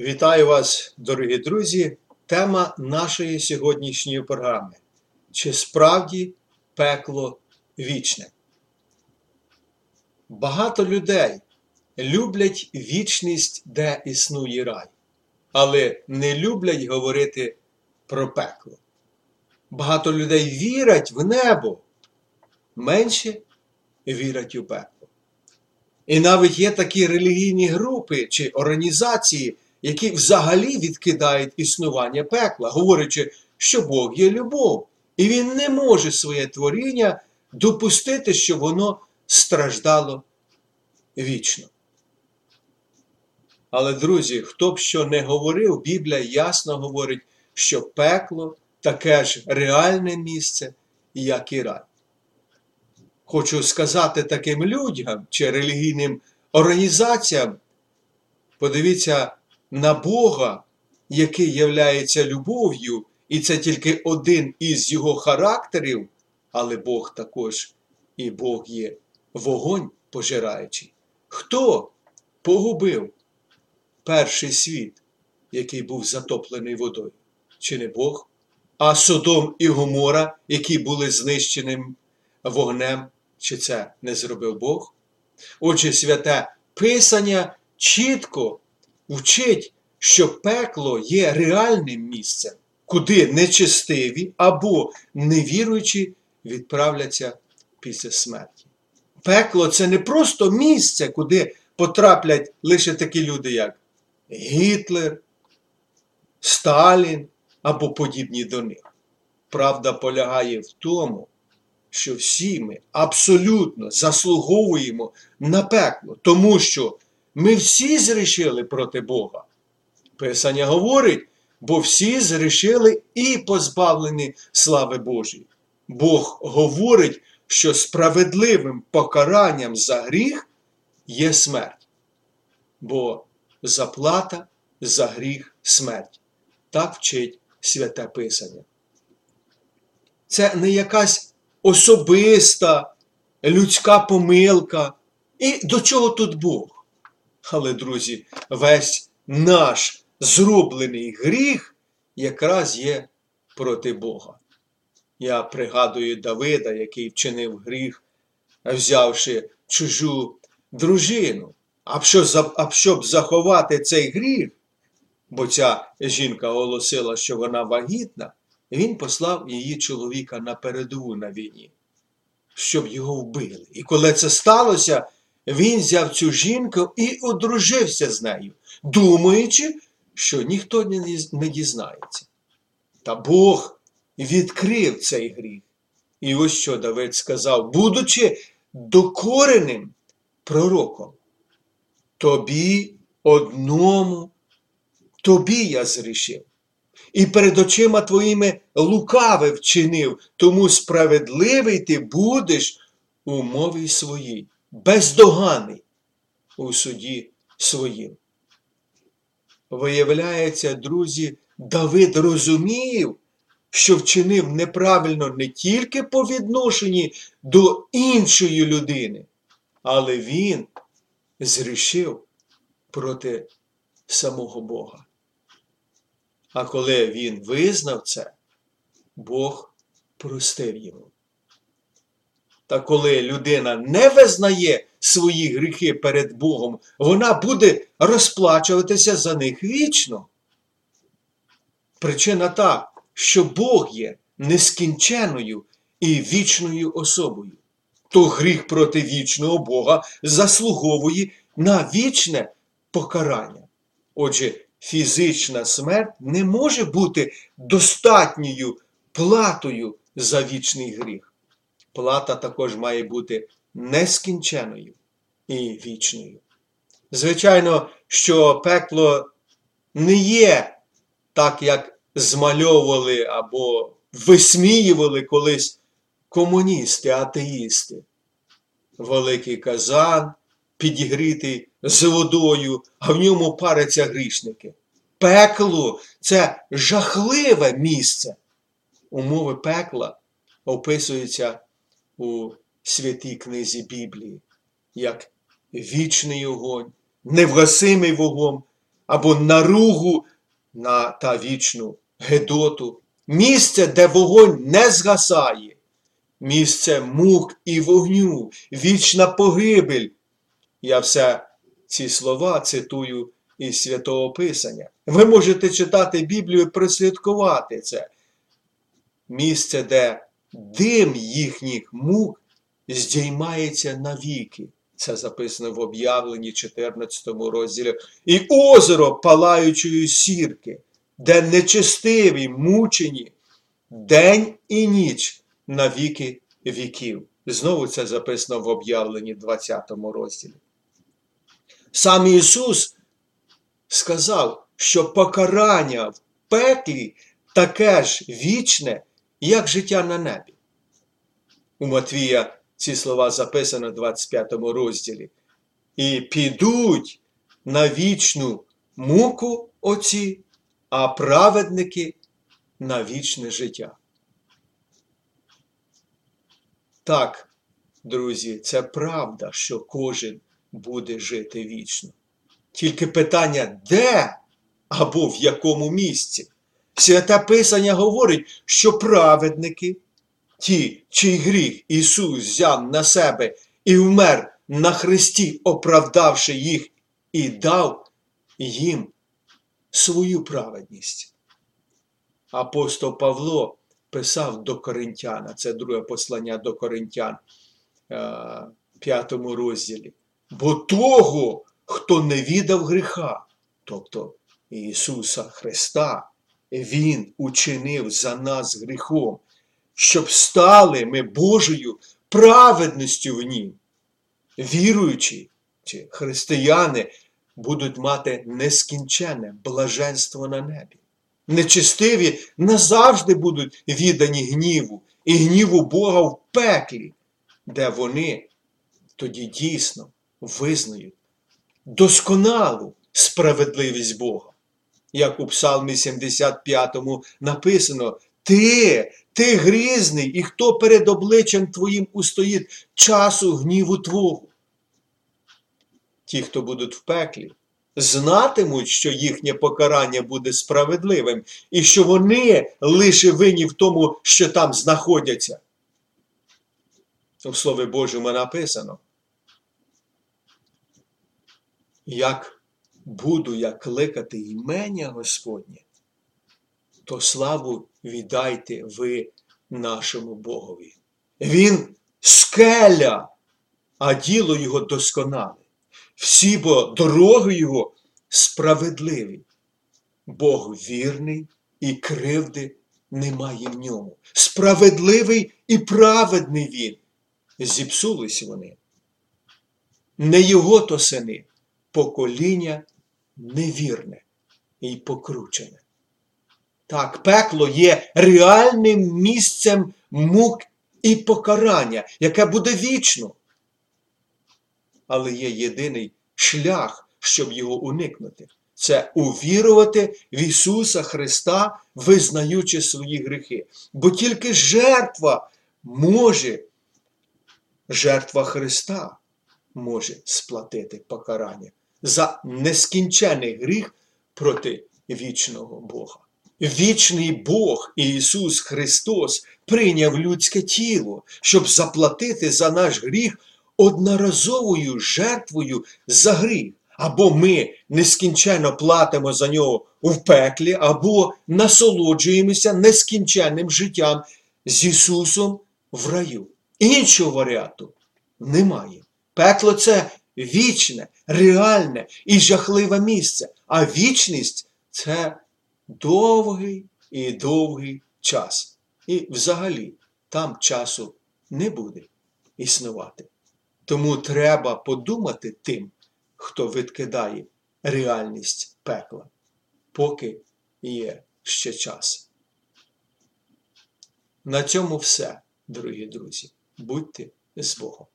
Вітаю вас, дорогі друзі. Тема нашої сьогоднішньої програми. Чи справді пекло вічне? Багато людей люблять вічність, де існує рай, але не люблять говорити про пекло. Багато людей вірять в небо, менше вірять у пекло. І навіть є такі релігійні групи чи організації, які взагалі відкидають існування пекла, говорячи, що Бог є любов, і Він не може своє творіння допустити, щоб воно страждало вічно. Але, друзі, хто б що не говорив, Біблія ясно говорить, що пекло таке ж реальне місце, як і рай. Хочу сказати таким людям чи релігійним організаціям, подивіться на Бога, який являється любов'ю, і це тільки один із його характерів, але Бог також і Бог є вогонь пожираючий. Хто погубив перший світ, який був затоплений водою? Чи не Бог? А Содом і Гомора, які були знищеним вогнем, чи це не зробив Бог? Отже, святе Писання чітко вчить, що пекло є реальним місцем, куди нечестиві або невіруючі відправляться після смерті. Пекло це не просто місце, куди потраплять лише такі люди, як Гітлер, Сталін або подібні до них. Правда полягає в тому, що всі ми абсолютно заслуговуємо на пекло, тому що ми всі зрішили проти Бога. Писання говорить, бо всі зрішили і позбавлені слави Божої. Бог говорить, що справедливим покаранням за гріх є смерть, бо заплата за гріх смерть. Так вчить святе Писання. Це не якась особиста людська помилка. І до чого тут Бог? Але, друзі, весь наш зроблений гріх якраз є проти Бога. Я пригадую Давида, який вчинив гріх, взявши чужу дружину. А щоб заховати цей гріх, бо ця жінка оголосила, що вона вагітна, він послав її чоловіка на передову на війні, щоб його вбили. І коли це сталося, він взяв цю жінку і одружився з нею, думаючи, що ніхто не дізнається. Та Бог відкрив цей гріх. І ось що Давид сказав, будучи докореним пророком, тобі одному, тобі я зрішив. І перед очима твоїми лукаве вчинив, тому справедливий ти будеш у мові своїй, бездоганий у суді своїм. Виявляється, друзі, Давид розумів, що вчинив неправильно не тільки по відношенні до іншої людини, але він зрішив проти самого Бога. А коли він визнав це, Бог простив йому. Та коли людина не визнає свої гріхи перед Богом, вона буде розплачуватися за них вічно. Причина та, що Бог є нескінченою і вічною особою. То гріх проти вічного Бога заслуговує на вічне покарання. Отже, фізична смерть не може бути достатньою платою за вічний гріх. Плата також має бути нескінченою і вічною. Звичайно, що пекло не є так, як змальовували або висміювали колись комуністи, атеїсти. Великий казан, підігрітий з водою, а в ньому паряться грішники. Пекло це жахливе місце. Умови пекла описуються у святій книзі Біблії, як вічний огонь, невгасимий вогонь, або наругу на та вічну Гедоту, місце, де вогонь не згасає, місце мук і вогню, вічна погибель. Я все ці слова цитую із Святого Писання. Ви можете читати Біблію і прослідкувати це. Місце, де дим їхніх мук здіймається навіки. Це записано в об'явленні 14 розділі. І озеро палаючої сірки, де нечестиві, мучені день і ніч на віки віків. Знову це записано в об'явленні 20 розділі. Сам Ісус сказав, що покарання в пеклі таке ж вічне, як життя на небі. У Матвія ці слова записано в 25 розділі. І підуть на вічну муку оці, а праведники на вічне життя. Так, друзі, це правда, що кожен буде жити вічно. Тільки питання, де або в якому місці. Святе Писання говорить, що праведники, ті, чий гріх Ісус взяв на себе і вмер на Христі, оправдавши їх, і дав їм свою праведність. Апостол Павло писав до Коринтяна, це друге послання до Коринтян, е, п'ятому розділі. Бо того, хто не віддав гріха, тобто Ісуса Христа, Він учинив за нас гріхом, щоб стали ми Божою праведністю в Нім. Віруючі чи християни будуть мати нескінченне блаженство на небі. Нечистиві назавжди будуть віддані гніву і гніву Бога в пеклі, де вони тоді дійсно визнають досконалу справедливість Бога. Як у Псалмі 75 написано: Ти, ти грізний, і хто перед обличчям Твоїм устоїть часу гніву Твого. Ті, хто будуть в пеклі, знатимуть, що їхнє покарання буде справедливим, і що вони лише винні в тому, що там знаходяться. У Слові Божому написано. Як буду я кликати імення Господнє, то славу віддайте ви нашому Богові. Він скеля, а діло його досконале. Всі бо дороги його справедливі. Бог вірний і кривди немає в ньому. Справедливий і праведний він. Зіпсулись вони. Не його то сини, покоління невірне і покручене. Так, пекло є реальним місцем мук і покарання, яке буде вічно. Але є єдиний шлях, щоб його уникнути. Це увірувати в Ісуса Христа, визнаючи свої гріхи. Бо тільки жертва може, жертва Христа може сплатити покарання за нескінчений гріх проти вічного Бога. Вічний Бог Ісус Христос прийняв людське тіло, щоб заплатити за наш гріх одноразовою жертвою за гріх. Або ми нескінченно платимо за нього в пеклі, або насолоджуємося нескінченним життям з Ісусом в раю. Іншого варіанту немає. Пекло це вічне, реальне і жахливе місце, а вічність це довгий і довгий час. І взагалі там часу не буде існувати. Тому треба подумати тим, хто відкидає реальність пекла, поки є ще час. На цьому все, дорогі друзі. Будьте з Богом.